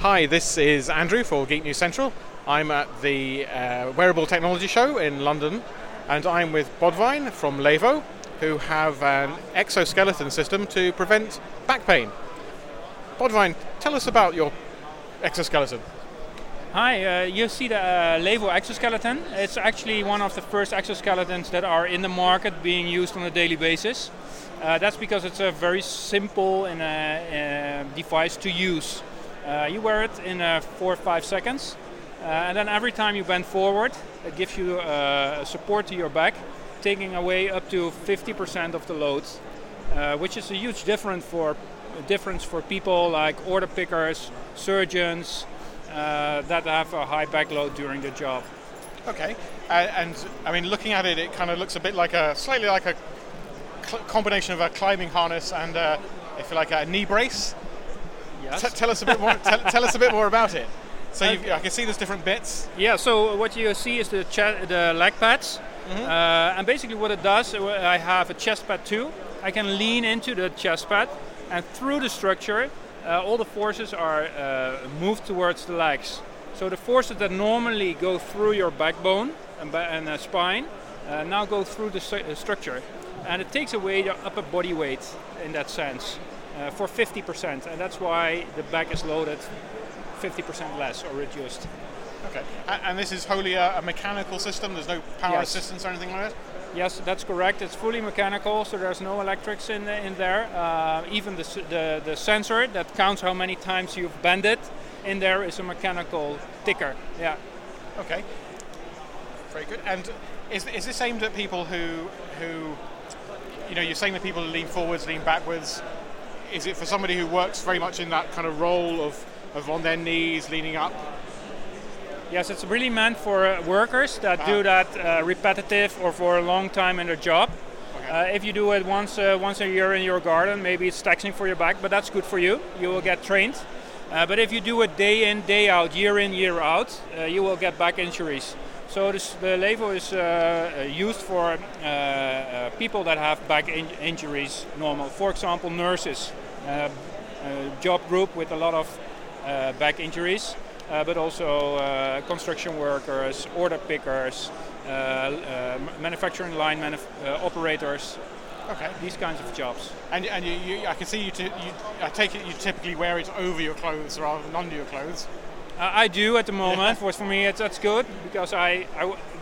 Hi, this is Andrew for Geek News Central. I'm at the uh, Wearable Technology Show in London, and I'm with Boudewijn from Laevo, who have an exoskeleton system to prevent back pain. Boudewijn, tell us about your exoskeleton. Hi, uh, you see the uh, Laevo exoskeleton. It's actually one of the first exoskeletons that are in the market being used on a daily basis. Uh, that's because it's a very simple and, uh, uh, device to use. Uh, you wear it in uh, four or five seconds, uh, and then every time you bend forward, it gives you uh, support to your back, taking away up to 50% of the load, uh, which is a huge difference for difference for people like order pickers, surgeons uh, that have a high back load during the job. Okay, and I mean, looking at it, it kind of looks a bit like a slightly like a cl- combination of a climbing harness and, uh, if you like, a knee brace. Yes. T- tell us a bit more. tell, tell us a bit more about it. So you've, I can see there's different bits. Yeah, so what you see is the, che- the leg pads. Uh, and basically, what it does, uh, I have a chest pad too. I can lean into the chest pad, and through the structure, uh, all the forces are uh, moved towards the legs. So the forces that normally go through your backbone and, ba- and uh, spine uh, now go through the stru- structure. And it takes away your upper body weight in that sense uh, for 50%. And that's why the back is loaded 50% less or reduced. Okay, and this is wholly a, a mechanical system. There's no power Yes. assistance or anything like that. Yes, that's correct. It's fully mechanical, so there's no electrics in, in there. Uh, even the, the, the sensor that counts how many times you've bent it in there is a mechanical ticker. Yeah. Okay, very good. And is, is this aimed at people who who you know you're saying that people lean forwards, lean backwards? Is it for somebody who works very much in that kind of role of, of on their knees, leaning up? Yes, it's really meant for uh, workers that do that uh, repetitive or for a long time in their job. Uh, if you do it once uh, once a year in your garden, maybe it's taxing for your back, but that's good for you. You will get trained. Uh, but if you do it day in, day out, year in, year out, uh, you will get back injuries. So this, the Laevo is used for uh, uh, people that have back in- injuries normal. For example, nurses, job group with a lot of uh, back injuries, uh, but also uh, construction workers, order pickers, uh, uh, manufacturing line manuf- uh, operators, Okay. these kinds of jobs. And, and you, you, I can see you, t- you. I take it you typically wear it over your clothes rather than under your clothes. Uh, I do at the moment. For for me, it's, that's good because I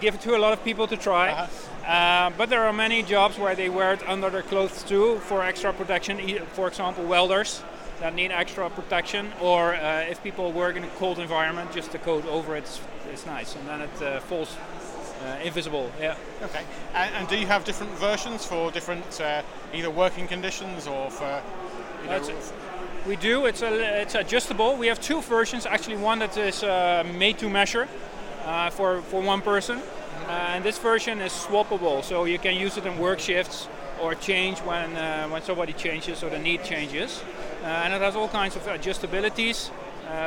give it to a lot of people to try. Uh, but there are many jobs where they wear it under their clothes too for extra protection. For example, welders that need extra protection, or uh, if people work in a cold environment, just the coat over it is, is nice, and then it uh, falls uh, invisible. Yeah. Okay. And, and do you have different versions for different uh, either working conditions or for you know, We do. It's a, it's adjustable. We have two versions. Actually, one that is uh, made to measure uh, for for one person, uh, and this version is swappable. So you can use it in work shifts or change when uh, when somebody changes or the need changes. Uh, and it has all kinds of adjustabilities,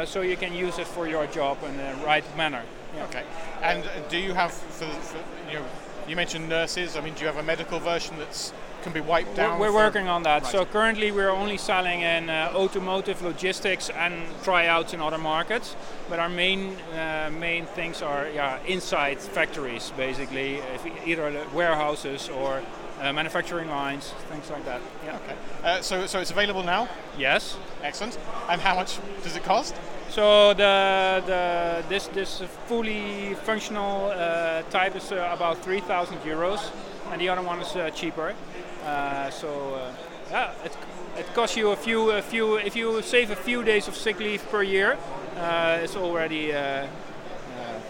so you can use it for your job in the right manner. Yeah. Okay. And do you have for, for you know you mentioned nurses? I mean, do you have a medical version that's can be wiped down? we're working on that. So currently we're only selling in uh, automotive, logistics, and tryouts in other markets. But our main uh, main things are yeah, inside factories, basically, either warehouses or uh, manufacturing lines, things like that. Yeah. Okay. Uh, so so it's available now. Yes. Excellent. And how much does it cost? So the, the this this fully functional uh, type is uh, about 3,000 euros, and the other one is uh, cheaper. Uh, so uh, yeah, it, it costs you a few a few if you save a few days of sick leave per year, uh, it's already uh, uh,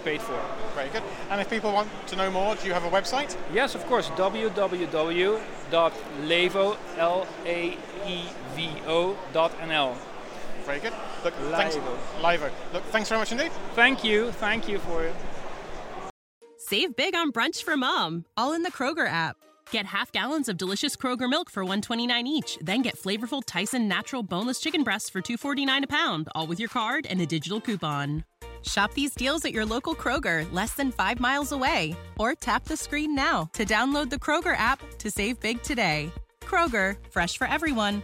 paid for. Very good. And if people want to know more, do you have a website? Yes, of course. www.levo l a v o. Very good. Look, thanks, Livo. Look, thanks very much indeed. Thank you. Thank you for it. Save big on brunch for mom, all in the Kroger app. Get half gallons of delicious Kroger milk for 129 each, then get flavorful Tyson natural boneless chicken breasts for 249 a pound, all with your card and a digital coupon. Shop these deals at your local Kroger, less than 5 miles away, or tap the screen now to download the Kroger app to save big today. Kroger, fresh for everyone.